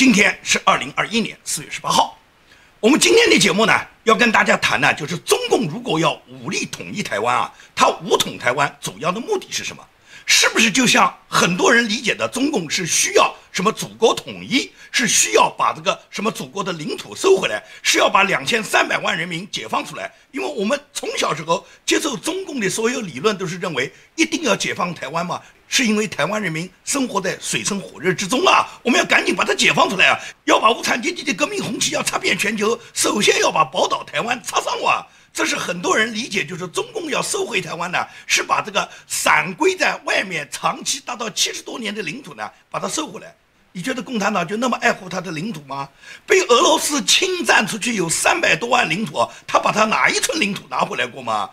今天是二零二一年四月十八号。我们今天的节目呢，要跟大家谈呢，就是中共如果要武力统一台湾啊，它武统台湾主要的目的是什么？是不是就像很多人理解的，中共是需要什么祖国统一，是需要把这个什么祖国的领土收回来，是要把两千三百万人民解放出来？因为我们从小时候接受中共的所有理论，都是认为一定要解放台湾嘛，是因为台湾人民生活在水深火热之中啊，我们要赶紧把它解放出来啊，要把无产阶级的革命红旗要插遍全球，首先要把宝岛台湾插上啊。这是很多人理解，就是中共要收回台湾呢，是把这个散归在外面长期达到七十多年的领土呢，把它收回来。你觉得共产党就那么爱护他的领土吗？被俄罗斯侵占出去有三百多万领土，他把他哪一寸领土拿回来过吗？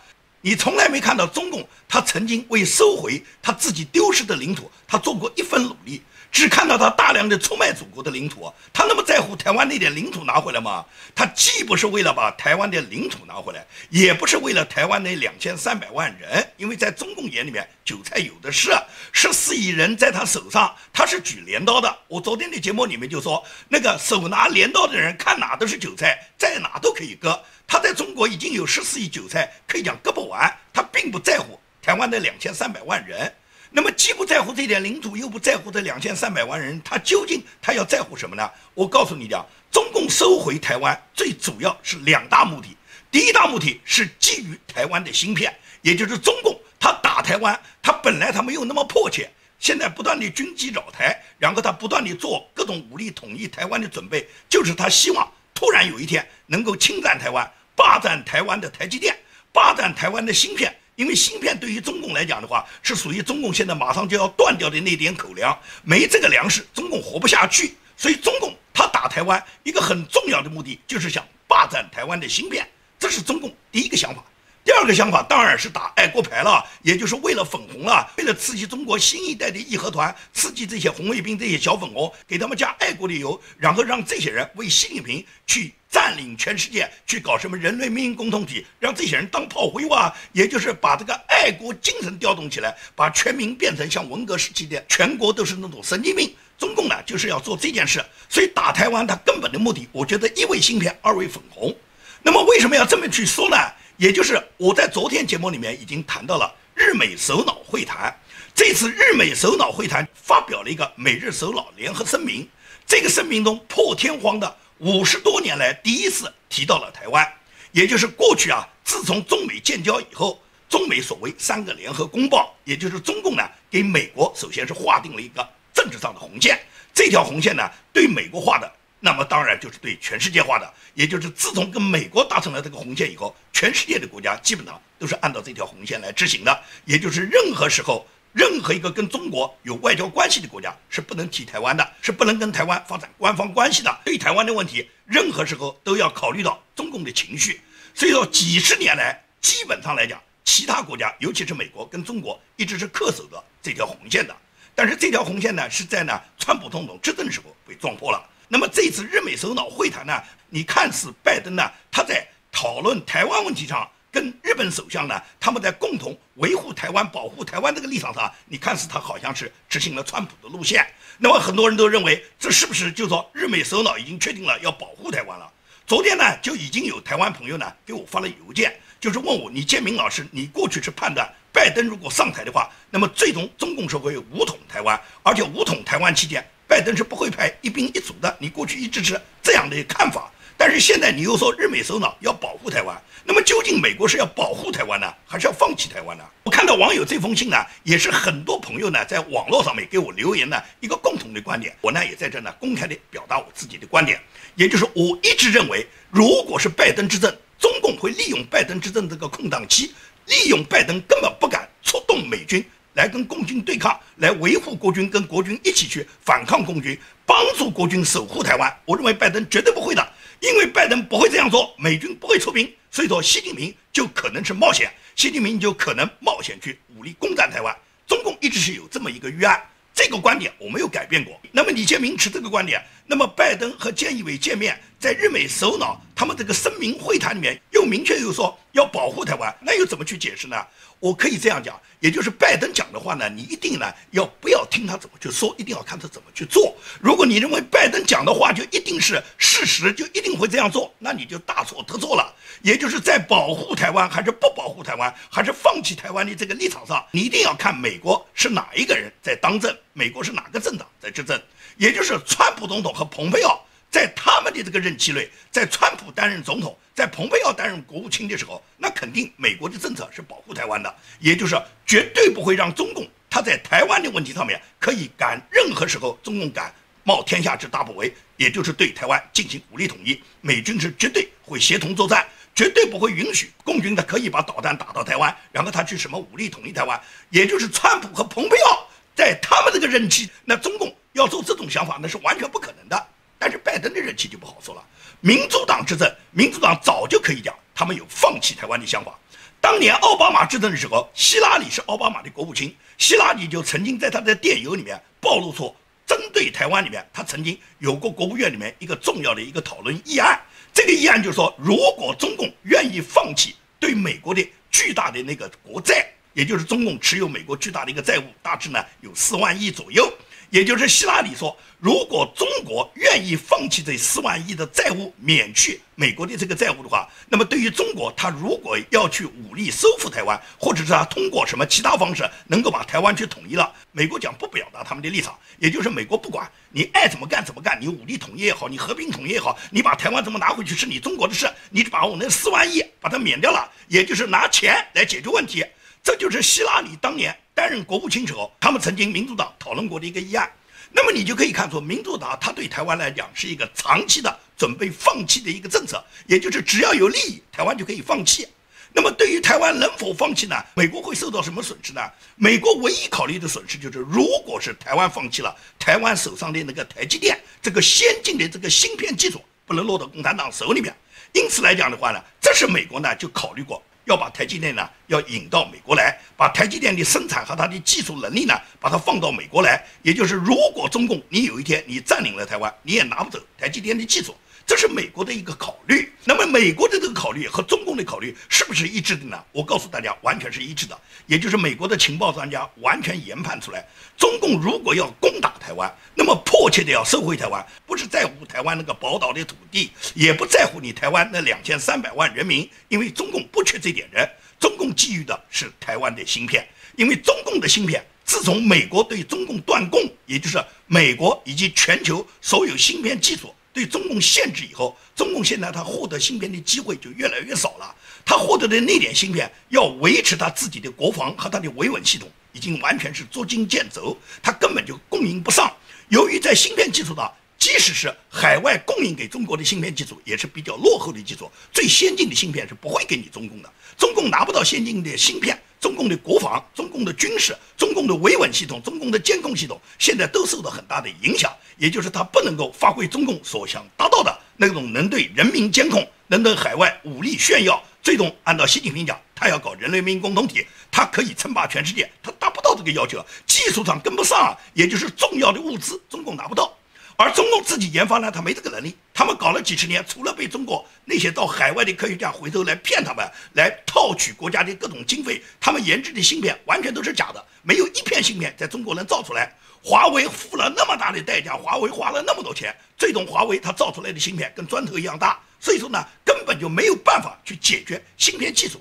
你从来没看到中共他曾经为收回他自己丢失的领土，他做过一分努力。只看到他大量的出卖祖国的领土，他那么在乎台湾那点领土拿回来吗？他既不是为了把台湾的领土拿回来，也不是为了台湾那两千三百万人，因为在中共眼里面，韭菜有的是，十四亿人在他手上，他是举镰刀的。我昨天的节目里面就说，那个手拿镰刀的人，看哪都是韭菜，在哪都可以割。他在中国已经有十四亿韭菜，可以讲割不完。他并不在乎台湾的两千三百万人。那么既不在乎这点领土，又不在乎这两千三百万人，他究竟他要在乎什么呢？我告诉你讲，中共收回台湾最主要是两大目的。第一大目的是基于台湾的芯片，也就是中共他打台湾，他本来他没有那么迫切，现在不断的军机扰台，然后他不断的做各种武力统一台湾的准备，就是他希望突然有一天能够侵占台湾，霸占台湾的台积电，霸占台湾的芯片。因为芯片对于中共来讲的话，是属于中共现在马上就要断掉的那点口粮，没这个粮食，中共活不下去。所以中共他打台湾一个很重要的目的，就是想霸占台湾的芯片，这是中共第一个想法。第二个想法当然是打爱国牌了，也就是为了粉红了，为了刺激中国新一代的义和团，刺激这些红卫兵、这些小粉红，给他们加爱国的油，然后让这些人为习近平去占领全世界，去搞什么人类命运共同体，让这些人当炮灰哇，也就是把这个爱国精神调动起来，把全民变成像文革时期的全国都是那种神经病。中共呢就是要做这件事，所以打台湾它根本的目的，我觉得一为芯片，二为粉红。那么为什么要这么去说呢？也就是我在昨天节目里面已经谈到了日美首脑会谈，这次日美首脑会谈发表了一个美日首脑联合声明，这个声明中破天荒的五十多年来第一次提到了台湾，也就是过去啊，自从中美建交以后，中美所谓三个联合公报，也就是中共呢给美国首先是划定了一个政治上的红线，这条红线呢对美国画的。那么当然就是对全世界化的，也就是自从跟美国达成了这个红线以后，全世界的国家基本上都是按照这条红线来执行的。也就是任何时候，任何一个跟中国有外交关系的国家是不能提台湾的，是不能跟台湾发展官方关系的。对台湾的问题，任何时候都要考虑到中共的情绪。所以说，几十年来，基本上来讲，其他国家，尤其是美国跟中国，一直是恪守着这条红线的。但是这条红线呢，是在呢川普总统执政的时候被撞破了。那么这次日美首脑会谈呢？你看似拜登呢，他在讨论台湾问题上，跟日本首相呢，他们在共同维护台湾、保护台湾这个立场上，你看似他好像是执行了川普的路线。那么很多人都认为，这是不是就说日美首脑已经确定了要保护台湾了？昨天呢，就已经有台湾朋友呢给我发了邮件，就是问我，你建明老师，你过去是判断拜登如果上台的话，那么最终中共是会武统台湾，而且武统台湾期间。拜登是不会派一兵一卒的，你过去一直是这样的看法，但是现在你又说日美首脑要保护台湾，那么究竟美国是要保护台湾呢，还是要放弃台湾呢？我看到网友这封信呢，也是很多朋友呢在网络上面给我留言的一个共同的观点，我呢也在这呢公开的表达我自己的观点，也就是我一直认为，如果是拜登执政，中共会利用拜登执政这个空档期，利用拜登根本不敢出动美军。来跟共军对抗，来维护国军，跟国军一起去反抗共军，帮助国军守护台湾。我认为拜登绝对不会的，因为拜登不会这样做，美军不会出兵，所以说习近平就可能是冒险，习近平就可能冒险去武力攻占台湾。中共一直是有这么一个预案，这个观点我没有改变过。那么李建明持这个观点，那么拜登和菅义伟见面，在日美首脑他们这个声明会谈里面又明确又说要保护台湾，那又怎么去解释呢？我可以这样讲，也就是拜登讲的话呢，你一定呢要不要听他怎么去说，一定要看他怎么去做。如果你认为拜登讲的话就一定是事实，就一定会这样做，那你就大错特错了。也就是在保护台湾还是不保护台湾，还是放弃台湾的这个立场上，你一定要看美国是哪一个人在当政，美国是哪个政党在执政，也就是川普总统和蓬佩奥。在他们的这个任期内，在川普担任总统，在蓬佩奥担任国务卿的时候，那肯定美国的政策是保护台湾的，也就是绝对不会让中共他在台湾的问题上面可以敢任何时候中共敢冒天下之大不韪，也就是对台湾进行武力统一，美军是绝对会协同作战，绝对不会允许共军的可以把导弹打到台湾，然后他去什么武力统一台湾，也就是川普和蓬佩奥在他们这个任期，那中共要做这种想法，那是完全不可能的。但是拜登的任期就不好说了。民主党执政，民主党早就可以讲，他们有放弃台湾的想法。当年奥巴马执政的时候，希拉里是奥巴马的国务卿，希拉里就曾经在他的电邮里面暴露出，针对台湾里面，他曾经有过国务院里面一个重要的一个讨论议案。这个议案就是说，如果中共愿意放弃对美国的巨大的那个国债，也就是中共持有美国巨大的一个债务，大致呢有四万亿左右。也就是希拉里说，如果中国愿意放弃这四万亿的债务，免去美国的这个债务的话，那么对于中国，他如果要去武力收复台湾，或者是他通过什么其他方式能够把台湾去统一了，美国讲不表达他们的立场，也就是美国不管你爱怎么干怎么干，你武力统一也好，你和平统一也好，你把台湾怎么拿回去是你中国的事，你把我那四万亿把它免掉了，也就是拿钱来解决问题，这就是希拉里当年。担任国务卿时候，他们曾经民主党讨论过的一个议案，那么你就可以看出，民主党他对台湾来讲是一个长期的准备放弃的一个政策，也就是只要有利益，台湾就可以放弃。那么对于台湾能否放弃呢？美国会受到什么损失呢？美国唯一考虑的损失就是，如果是台湾放弃了，台湾手上的那个台积电这个先进的这个芯片技术不能落到共产党手里面。因此来讲的话呢，这是美国呢就考虑过。要把台积电呢，要引到美国来，把台积电的生产和它的技术能力呢，把它放到美国来。也就是，如果中共你有一天你占领了台湾，你也拿不走台积电的技术，这是美国的一个考虑。那么，美国的这个考虑和中共的考虑是不是一致的呢？我告诉大家，完全是一致的。也就是美国的情报专家完全研判出来，中共如果要攻打台湾，那么迫切的要收回台湾，不是在乎台湾那个宝岛的土地，也不在乎你台湾那两千三百万人民，因为中共不缺这点人，中共觊觎的是台湾的芯片，因为中共的芯片，自从美国对中共断供，也就是美国以及全球所有芯片技术对中共限制以后，中共现在他获得芯片的机会就越来越少了。他获得的那点芯片，要维持他自己的国防和他的维稳系统，已经完全是捉襟见肘，他根本就供应不上。由于在芯片技术上，即使是海外供应给中国的芯片技术，也是比较落后的技术，最先进的芯片是不会给你中共的。中共拿不到先进的芯片，中共的国防、中共的军事、中共的维稳系统、中共的监控系统，现在都受到很大的影响。也就是他不能够发挥中共所想达到的那种能对人民监控，能对海外武力炫耀。最终按照习近平讲，他要搞人类命运共同体，他可以称霸全世界，他达不到这个要求，技术上跟不上，也就是重要的物资中共拿不到，而中共自己研发呢，他没这个能力。他们搞了几十年，除了被中国那些到海外的科学家回头来骗他们，来套取国家的各种经费，他们研制的芯片完全都是假的，没有一片芯片在中国能造出来。华为付了那么大的代价，华为花了那么多钱，最终华为它造出来的芯片跟砖头一样大。所以说呢，根本就没有办法去解决芯片技术。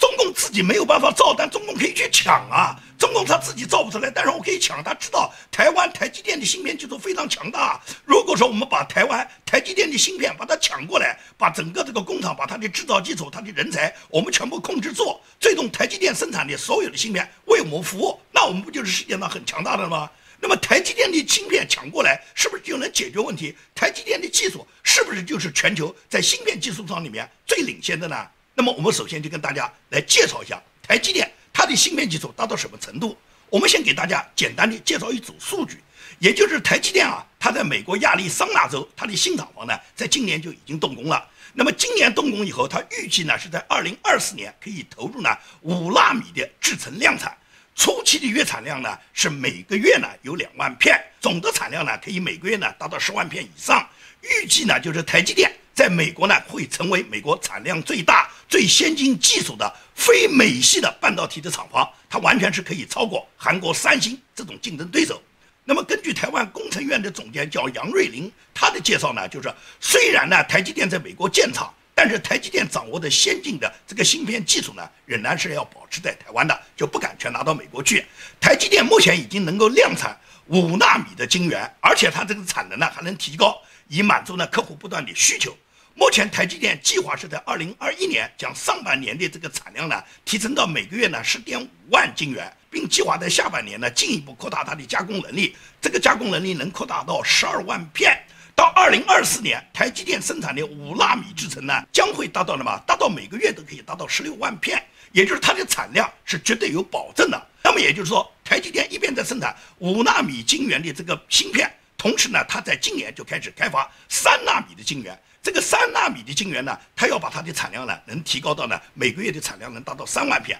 中共自己没有办法造，但中共可以去抢啊。中共他自己造不出来，但是我可以抢。他知道台湾台积电的芯片技术非常强大。如果说我们把台湾台积电的芯片把它抢过来，把整个这个工厂、把它的制造基础、它的人才，我们全部控制住，最终台积电生产的所有的芯片为我们服务，那我们不就是世界上很强大的了吗？那么台积电的芯片抢过来，是不是就能解决问题？台积电的技术是不是就是全球在芯片技术上里面最领先的呢？那么我们首先就跟大家来介绍一下台积电它的芯片技术达到什么程度。我们先给大家简单的介绍一组数据，也就是台积电啊，它在美国亚利桑那州它的新厂房呢，在今年就已经动工了。那么今年动工以后，它预计呢是在二零二四年可以投入呢五纳米的制程量产。初期的月产量呢是每个月呢有两万片，总的产量呢可以每个月呢达到十万片以上。预计呢就是台积电在美国呢会成为美国产量最大、最先进技术的非美系的半导体的厂房，它完全是可以超过韩国三星这种竞争对手。那么根据台湾工程院的总监叫杨瑞麟，他的介绍呢就是虽然呢台积电在美国建厂。但是台积电掌握的先进的这个芯片技术呢，仍然是要保持在台湾的，就不敢全拿到美国去。台积电目前已经能够量产五纳米的晶圆，而且它这个产能呢还能提高，以满足呢客户不断的需求。目前台积电计划是在二零二一年将上半年的这个产量呢提升到每个月呢十点五万晶圆，并计划在下半年呢进一步扩大它的加工能力，这个加工能力能扩大到十二万片。到二零二四年，台积电生产的五纳米制程呢，将会达到什么？达到每个月都可以达到十六万片，也就是它的产量是绝对有保证的。那么也就是说，台积电一边在生产五纳米晶圆的这个芯片，同时呢，它在今年就开始开发三纳米的晶圆。这个三纳米的晶圆呢，它要把它的产量呢，能提高到呢每个月的产量能达到三万片。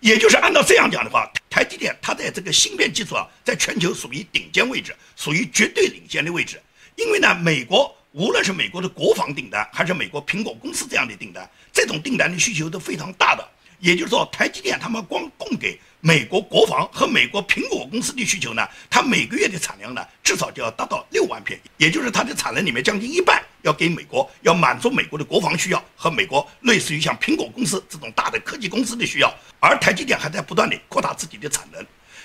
也就是按照这样讲的话，台积电它在这个芯片技术啊，在全球属于顶尖位置，属于绝对领先的位置。因为呢，美国无论是美国的国防订单，还是美国苹果公司这样的订单，这种订单的需求都非常大的。也就是说，台积电他们光供给美国国防和美国苹果公司的需求呢，它每个月的产量呢，至少就要达到六万片，也就是它的产能里面将近一半要给美国，要满足美国的国防需要和美国类似于像苹果公司这种大的科技公司的需要。而台积电还在不断的扩大自己的产能，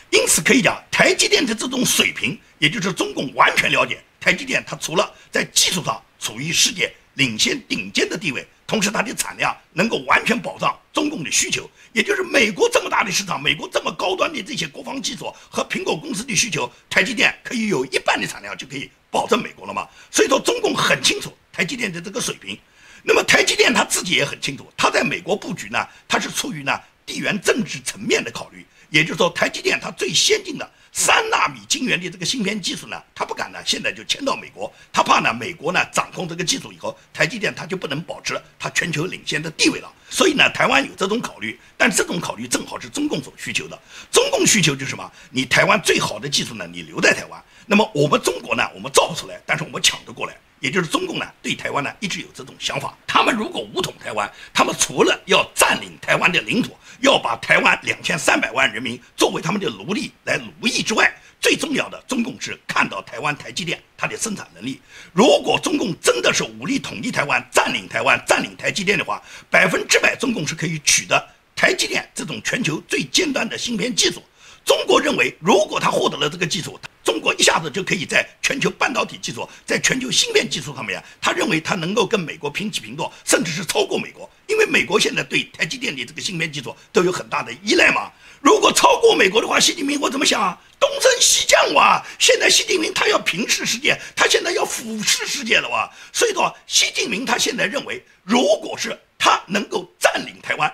因此可以讲，台积电的这种水平，也就是中共完全了解。台积电它除了在技术上处于世界领先顶尖的地位，同时它的产量能够完全保障中共的需求，也就是美国这么大的市场，美国这么高端的这些国防技术和苹果公司的需求，台积电可以有一半的产量就可以保证美国了嘛？所以说中共很清楚台积电的这个水平，那么台积电他自己也很清楚，他在美国布局呢，它是出于呢地缘政治层面的考虑，也就是说台积电它最先进的。三纳米晶圆的这个芯片技术呢，他不敢呢，现在就迁到美国，他怕呢，美国呢掌控这个技术以后，台积电它就不能保持它全球领先的地位了。所以呢，台湾有这种考虑，但这种考虑正好是中共所需求的。中共需求就是什么？你台湾最好的技术呢，你留在台湾。那么我们中国呢，我们造不出来，但是我们抢得过来。也就是中共呢，对台湾呢一直有这种想法。他们如果武统台湾，他们除了要占领台湾的领土，要把台湾两千三百万人民作为他们的奴隶来奴役之外，最重要的，中共是看到台湾台积电它的生产能力。如果中共真的是武力统一台湾、占领台湾、占领台积电的话，百分之百中共是可以取得台积电这种全球最尖端的芯片技术。中国认为，如果他获得了这个技术，中国一下子就可以在全球半导体技术、在全球芯片技术上面，他认为他能够跟美国平起平坐，甚至是超过美国。因为美国现在对台积电的这个芯片技术都有很大的依赖嘛。如果超过美国的话，习近平我怎么想啊？东升西降哇！现在习近平他要平视世界，他现在要俯视世界了哇！所以说，习近平他现在认为，如果是他能够，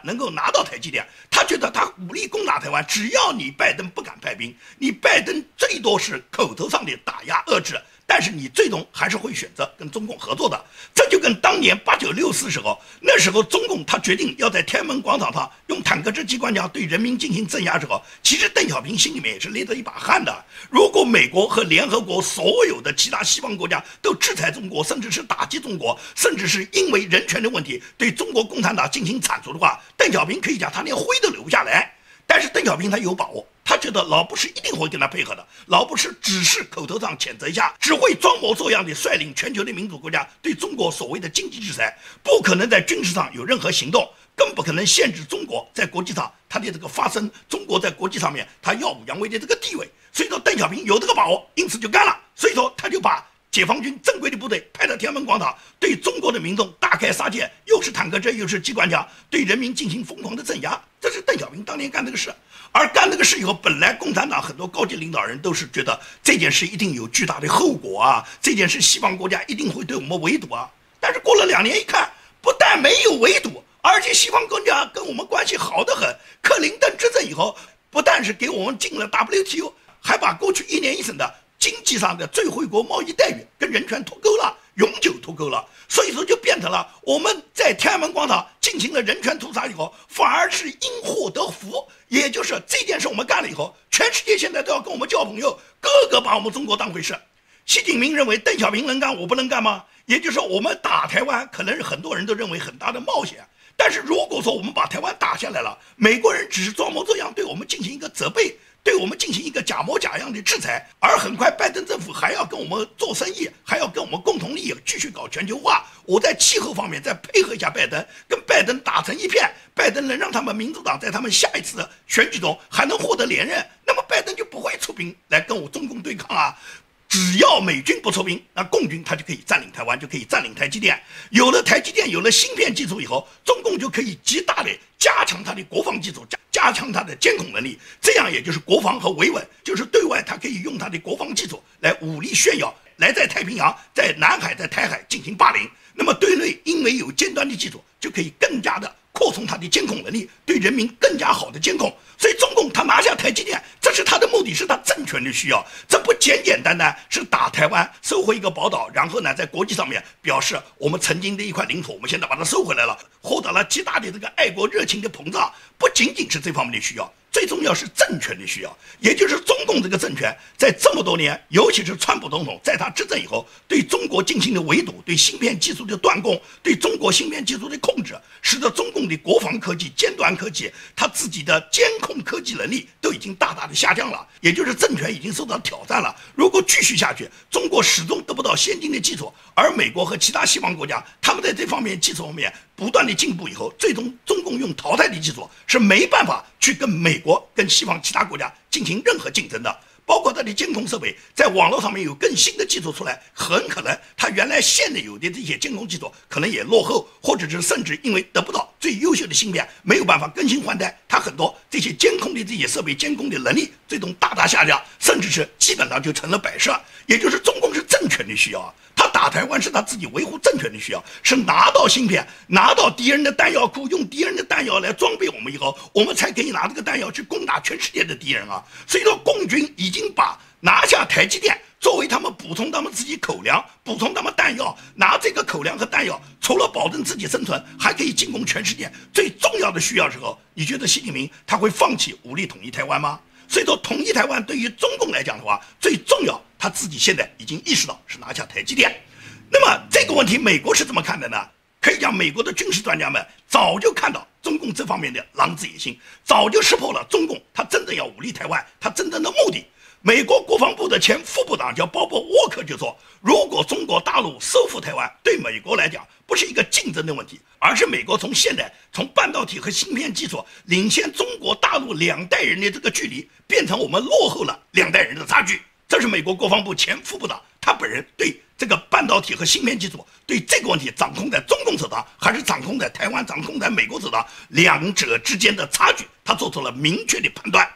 能够拿到台积电，他觉得他武力攻打台湾，只要你拜登不敢派兵，你拜登最多是口头上的打压遏制。但是你最终还是会选择跟中共合作的，这就跟当年八九六四时候，那时候中共他决定要在天安门广场上用坦克车机关枪对人民进行镇压时候，其实邓小平心里面也是捏着一把汗的。如果美国和联合国所有的其他西方国家都制裁中国，甚至是打击中国，甚至是因为人权的问题对中国共产党进行铲除的话，邓小平可以讲他连灰都留不下来。但是邓小平他有把握。他觉得老布什一定会跟他配合的，老布什只是口头上谴责一下，只会装模作样的率领全球的民主国家对中国所谓的经济制裁，不可能在军事上有任何行动，更不可能限制中国在国际上他的这个发声，中国在国际上面他耀武扬威的这个地位。所以说邓小平有这个把握，因此就干了。所以说他就把解放军正规的部队派到天安门广场，对中国的民众大开杀戒，又是坦克车又是机关枪，对人民进行疯狂的镇压。这是邓小平当年干这个事。而干这个事以后，本来共产党很多高级领导人都是觉得这件事一定有巨大的后果啊，这件事西方国家一定会对我们围堵啊。但是过了两年一看，不但没有围堵，而且西方国家跟我们关系好得很。克林顿执政以后，不但是给我们进了 WTO，还把过去一年一审的经济上的最惠国贸易待遇跟人权脱钩了，永久脱钩了。所以说就变成了我们在天安门广场进行了人权屠杀以后，反而是因祸得福。也就是这件事我们干了以后，全世界现在都要跟我们交朋友，个个把我们中国当回事。习近平认为邓小平能干，我不能干吗？也就是说，我们打台湾，可能是很多人都认为很大的冒险。但是如果说我们把台湾打下来了，美国人只是装模作样对我们进行一个责备，对我们进行一个假模假样的制裁，而很快拜登政府还要跟我们做生意，还要跟我们共同利益继续搞全球化。我在气候方面再配合一下拜登，跟拜登打成一片，拜登能让他们民主党在他们下一次选举中还能获得连任，那么拜登就不会出兵来跟我中共对抗啊。只要美军不出兵，那共军他就可以占领台湾，就可以占领台积电。有了台积电，有了芯片技术以后，中共就可以极大的加强它的国防技术，加加强它的监控能力。这样也就是国防和维稳，就是对外它可以用它的国防技术来武力炫耀，来在太平洋、在南海、在台海进行霸凌。那么对内因为有尖端的技术，就可以更加的。扩充它的监控能力，对人民更加好的监控。所以中共他拿下台积电，这是他的目的，是他政权的需要。这不简简单单是打台湾，收回一个宝岛，然后呢，在国际上面表示我们曾经的一块领土，我们现在把它收回来了，获得了极大的这个爱国热情的膨胀。不仅仅是这方面的需要。最重要是政权的需要，也就是中共这个政权在这么多年，尤其是川普总统在他执政以后，对中国进行的围堵，对芯片技术的断供，对中国芯片技术的控制，使得中共的国防科技、尖端科技，他自己的监控科技能力都已经大大的下降了，也就是政权已经受到挑战了。如果继续下去，中国始终得不到先进的技术，而美国和其他西方国家，他们在这方面技术方面不断的进步以后，最终中共用淘汰的技术是没办法去跟美。国跟西方其他国家进行任何竞争的，包括它的监控设备，在网络上面有更新的技术出来，很可能它原来现在有的这些监控技术可能也落后，或者是甚至因为得不到最优秀的芯片，没有办法更新换代，它很多这些监控的这些设备监控的能力最终大大下降，甚至是基本上就成了摆设。也就是中共是政权的需要啊。他打台湾是他自己维护政权的需要，是拿到芯片，拿到敌人的弹药库，用敌人的弹药来装备我们以后，我们才可以拿这个弹药去攻打全世界的敌人啊！所以说，共军已经把拿下台积电作为他们补充他们自己口粮、补充他们弹药，拿这个口粮和弹药，除了保证自己生存，还可以进攻全世界最重要的需要时候，你觉得习近平他会放弃武力统一台湾吗？所以说，统一台湾对于中共来讲的话，最重要。他自己现在已经意识到是拿下台积电，那么这个问题美国是怎么看的呢？可以讲，美国的军事专家们早就看到中共这方面的狼子野心，早就识破了中共他真正要武力台湾，他真正的目的。美国国防部的前副部长叫鲍勃沃克就说，如果中国大陆收复台湾，对美国来讲不是一个竞争的问题，而是美国从现在从半导体和芯片技术领先中国大陆两代人的这个距离，变成我们落后了两代人的差距。这是美国国防部前副部长，他本人对这个半导体和芯片技术，对这个问题掌控在中共手上，还是掌控在台湾、掌控在美国手上，两者之间的差距，他做出了明确的判断。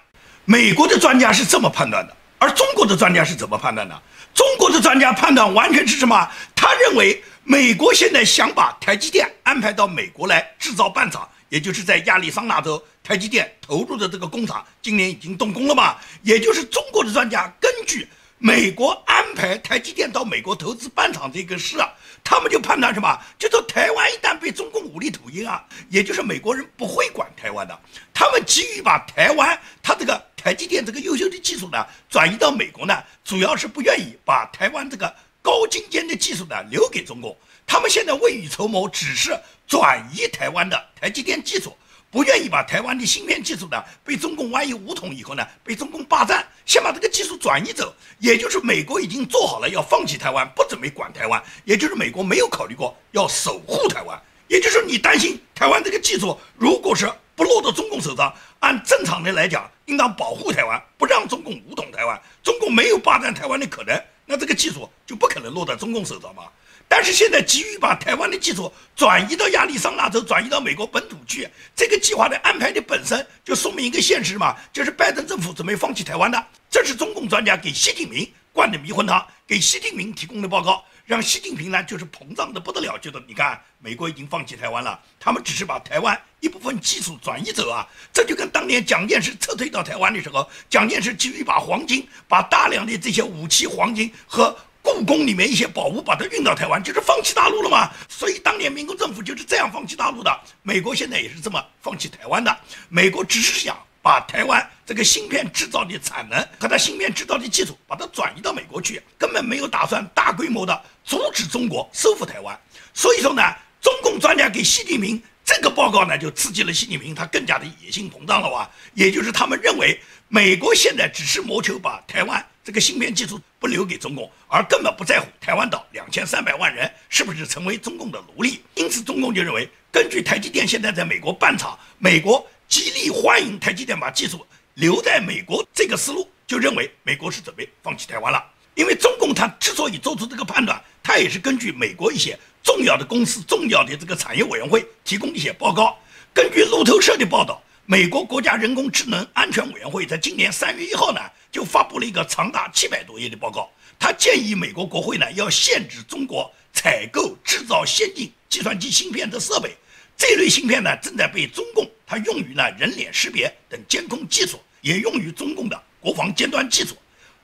美国的专家是这么判断的，而中国的专家是怎么判断的？中国的专家判断完全是什么？他认为美国现在想把台积电安排到美国来制造半厂。也就是在亚利桑那州台积电投入的这个工厂，今年已经动工了嘛？也就是中国的专家根据美国安排台积电到美国投资半厂这个事啊，他们就判断什么？就说台湾一旦被中共武力统一啊，也就是美国人不会管台湾的，他们急于把台湾他这个台积电这个优秀的技术呢转移到美国呢，主要是不愿意把台湾这个高精尖的技术呢留给中共。他们现在未雨绸缪，只是转移台湾的台积电技术，不愿意把台湾的芯片技术呢被中共万一武统以后呢被中共霸占，先把这个技术转移走。也就是美国已经做好了要放弃台湾，不准备管台湾。也就是美国没有考虑过要守护台湾。也就是你担心台湾这个技术如果是不落到中共手上，按正常的来讲，应当保护台湾，不让中共武统台湾。中共没有霸占台湾的可能，那这个技术就不可能落在中共手上嘛。但是现在急于把台湾的技术转移到亚利桑那州，转移到美国本土去，这个计划的安排的本身就说明一个现实嘛，就是拜登政府准备放弃台湾的。这是中共专家给习近平灌的迷魂汤，给习近平提供的报告，让习近平呢就是膨胀的不得了，觉得你看美国已经放弃台湾了，他们只是把台湾一部分技术转移走啊，这就跟当年蒋介石撤退到台湾的时候，蒋介石急于把黄金，把大量的这些武器、黄金和。故宫里面一些宝物，把它运到台湾，就是放弃大陆了嘛？所以当年民国政府就是这样放弃大陆的。美国现在也是这么放弃台湾的。美国只是想把台湾这个芯片制造的产能和它芯片制造的技术，把它转移到美国去，根本没有打算大规模的阻止中国收复台湾。所以说呢，中共专家给习近平这个报告呢，就刺激了习近平，他更加的野心膨胀了哇。也就是他们认为，美国现在只是谋求把台湾这个芯片技术不留给中共，而根本不在乎台湾岛两千三百万人是不是成为中共的奴隶。因此，中共就认为，根据台积电现在在美国办厂，美国。极力欢迎台积电把技术留在美国，这个思路就认为美国是准备放弃台湾了。因为中共他之所以做出这个判断，他也是根据美国一些重要的公司、重要的这个产业委员会提供一些报告。根据路透社的报道，美国国家人工智能安全委员会在今年三月一号呢，就发布了一个长达七百多页的报告，他建议美国国会呢要限制中国采购制造先进计算机芯片的设备。这类芯片呢，正在被中共它用于呢人脸识别等监控技术，也用于中共的国防尖端技术。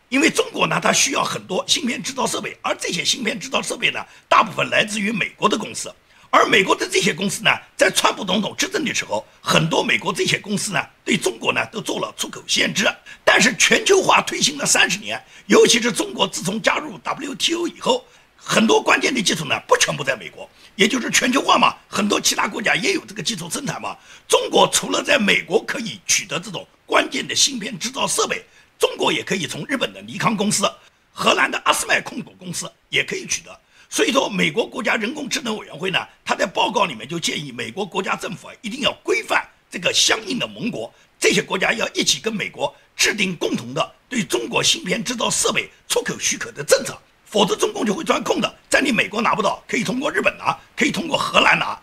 因为中国呢，它需要很多芯片制造设备，而这些芯片制造设备呢，大部分来自于美国的公司。而美国的这些公司呢，在川普总统执政的时候，很多美国这些公司呢，对中国呢都做了出口限制。但是全球化推行了三十年，尤其是中国自从加入 WTO 以后。很多关键的技术呢，不全部在美国，也就是全球化嘛，很多其他国家也有这个基础生产嘛。中国除了在美国可以取得这种关键的芯片制造设备，中国也可以从日本的尼康公司、荷兰的阿斯麦控股公司也可以取得。所以说，美国国家人工智能委员会呢，他在报告里面就建议美国国家政府啊，一定要规范这个相应的盟国，这些国家要一起跟美国制定共同的对中国芯片制造设备出口许可的政策。否则，中共就会钻空的，在你美国拿不到，可以通过日本拿，可以通过荷兰拿。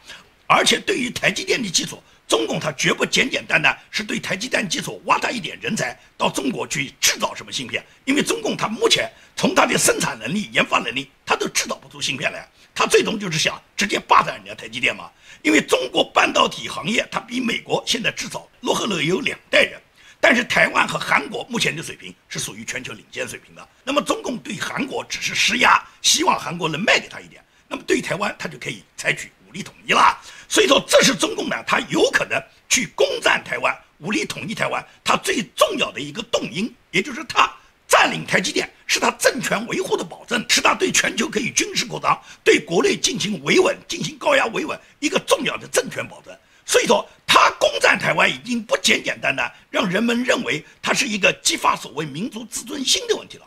而且，对于台积电的技术，中共它绝不简简单单是对台积电技术挖他一点人才到中国去制造什么芯片。因为中共它目前从它的生产能力、研发能力，它都制造不出芯片来。它最终就是想直接霸占人家台积电嘛。因为中国半导体行业，它比美国现在至少落后了有两代人。但是台湾和韩国目前的水平是属于全球领先水平的。那么中共对韩国只是施压，希望韩国能卖给他一点。那么对台湾，他就可以采取武力统一了。所以说，这是中共呢，他有可能去攻占台湾、武力统一台湾，他最重要的一个动因，也就是他占领台积电，是他政权维护的保证，是他对全球可以军事扩张、对国内进行维稳、进行高压维稳一个重要的政权保证。所以说。他攻占台湾已经不简简单单让人们认为他是一个激发所谓民族自尊心的问题了。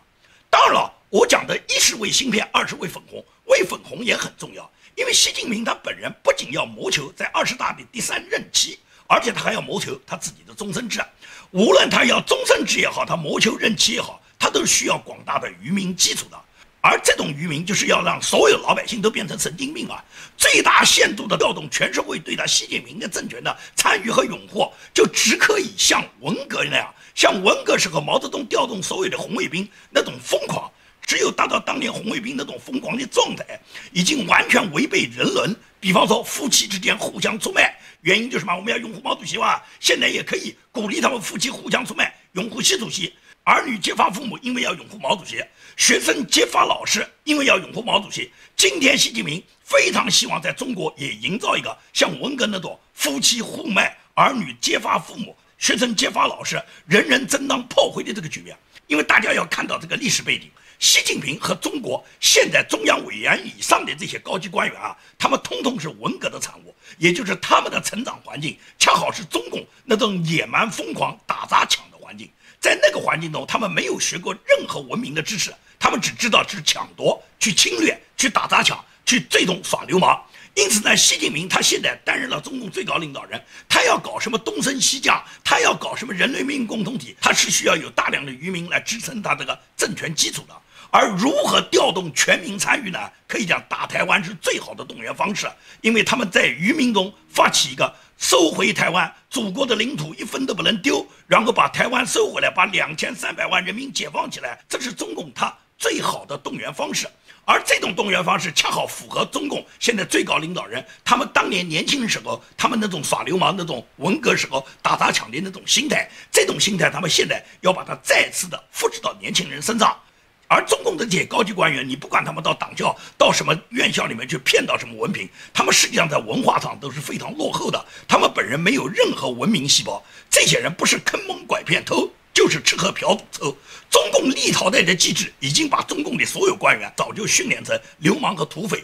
当然了，我讲的一是为芯片，二是为粉红，为粉红也很重要。因为习近平他本人不仅要谋求在二十大的第三任期，而且他还要谋求他自己的终身制。无论他要终身制也好，他谋求任期也好，他都需要广大的渔民基础的。而这种愚民就是要让所有老百姓都变成神经病啊！最大限度的调动全社会对他习近平的政权的参与和拥护，就只可以像文革那样，像文革时候毛泽东调动所有的红卫兵那种疯狂。只有达到当年红卫兵那种疯狂的状态，已经完全违背人伦。比方说夫妻之间互相出卖，原因就是什么？我们要拥护毛主席哇！现在也可以鼓励他们夫妻互相出卖，拥护习主席。儿女揭发父母，因为要拥护毛主席；学生揭发老师，因为要拥护毛主席。今天，习近平非常希望在中国也营造一个像文革那种夫妻互卖、儿女揭发父母、学生揭发老师、人人争当炮灰的这个局面。因为大家要看到这个历史背景，习近平和中国现在中央委员以上的这些高级官员啊，他们通通是文革的产物，也就是他们的成长环境恰好是中共那种野蛮疯狂、打砸抢的环境。在那个环境中，他们没有学过任何文明的知识，他们只知道去抢夺、去侵略、去打砸抢、去最终耍流氓。因此呢，习近平他现在担任了中共最高领导人，他要搞什么东升西降，他要搞什么人类命运共同体，他是需要有大量的渔民来支撑他这个政权基础的。而如何调动全民参与呢？可以讲打台湾是最好的动员方式，因为他们在渔民中发起一个。收回台湾，祖国的领土一分都不能丢，然后把台湾收回来，把两千三百万人民解放起来，这是中共他最好的动员方式。而这种动员方式恰好符合中共现在最高领导人他们当年年轻的时候，他们那种耍流氓、那种文革时候打砸抢的那种心态。这种心态，他们现在要把它再次的复制到年轻人身上。而中共的这些高级官员，你不管他们到党校、到什么院校里面去骗到什么文凭，他们实际上在文化上都是非常落后的。他们本人没有任何文明细胞，这些人不是坑蒙拐骗偷，就是吃喝嫖赌抽。中共立朝代的机制已经把中共的所有官员早就训练成流氓和土匪，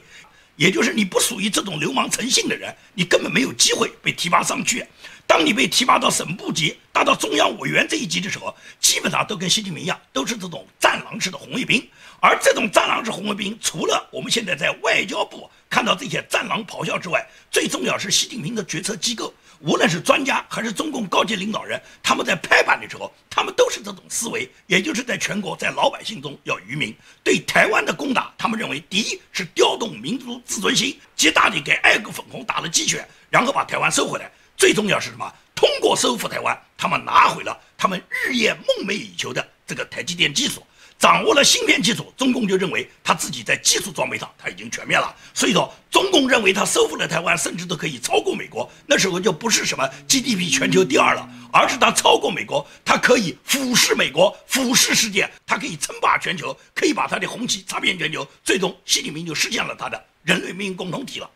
也就是你不属于这种流氓成性的人，你根本没有机会被提拔上去。当你被提拔到省部级、达到中央委员这一级的时候，基本上都跟习近平一样，都是这种战狼式的红卫兵。而这种战狼式红卫兵，除了我们现在在外交部看到这些战狼咆哮之外，最重要是习近平的决策机构，无论是专家还是中共高级领导人，他们在拍板的时候，他们都是这种思维，也就是在全国、在老百姓中要愚民。对台湾的攻打，他们认为第一是调动民族自尊心，极大的给爱国粉红打了鸡血，然后把台湾收回来。最重要是什么？通过收复台湾，他们拿回了他们日夜梦寐以求的这个台积电技术，掌握了芯片技术。中共就认为他自己在技术装备上他已经全面了。所以说，中共认为他收复了台湾，甚至都可以超过美国。那时候就不是什么 GDP 全球第二了，而是他超过美国，他可以俯视美国，俯视世界，他可以称霸全球，可以把他的红旗插遍全球。最终，习近平就实现了他的人类命运共同体了。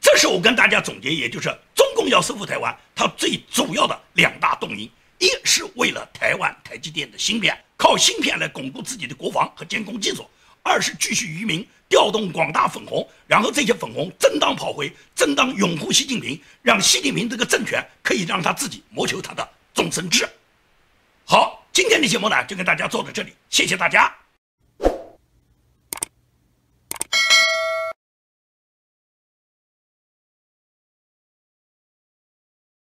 这是我跟大家总结，也就是中共要收复台湾，它最主要的两大动因：一是为了台湾台积电的芯片，靠芯片来巩固自己的国防和监控技术；二是继续愚民，调动广大粉红，然后这些粉红正当跑回，正当拥护习近平，让习近平这个政权可以让他自己谋求他的终身制。好，今天的节目呢就跟大家做到这里，谢谢大家。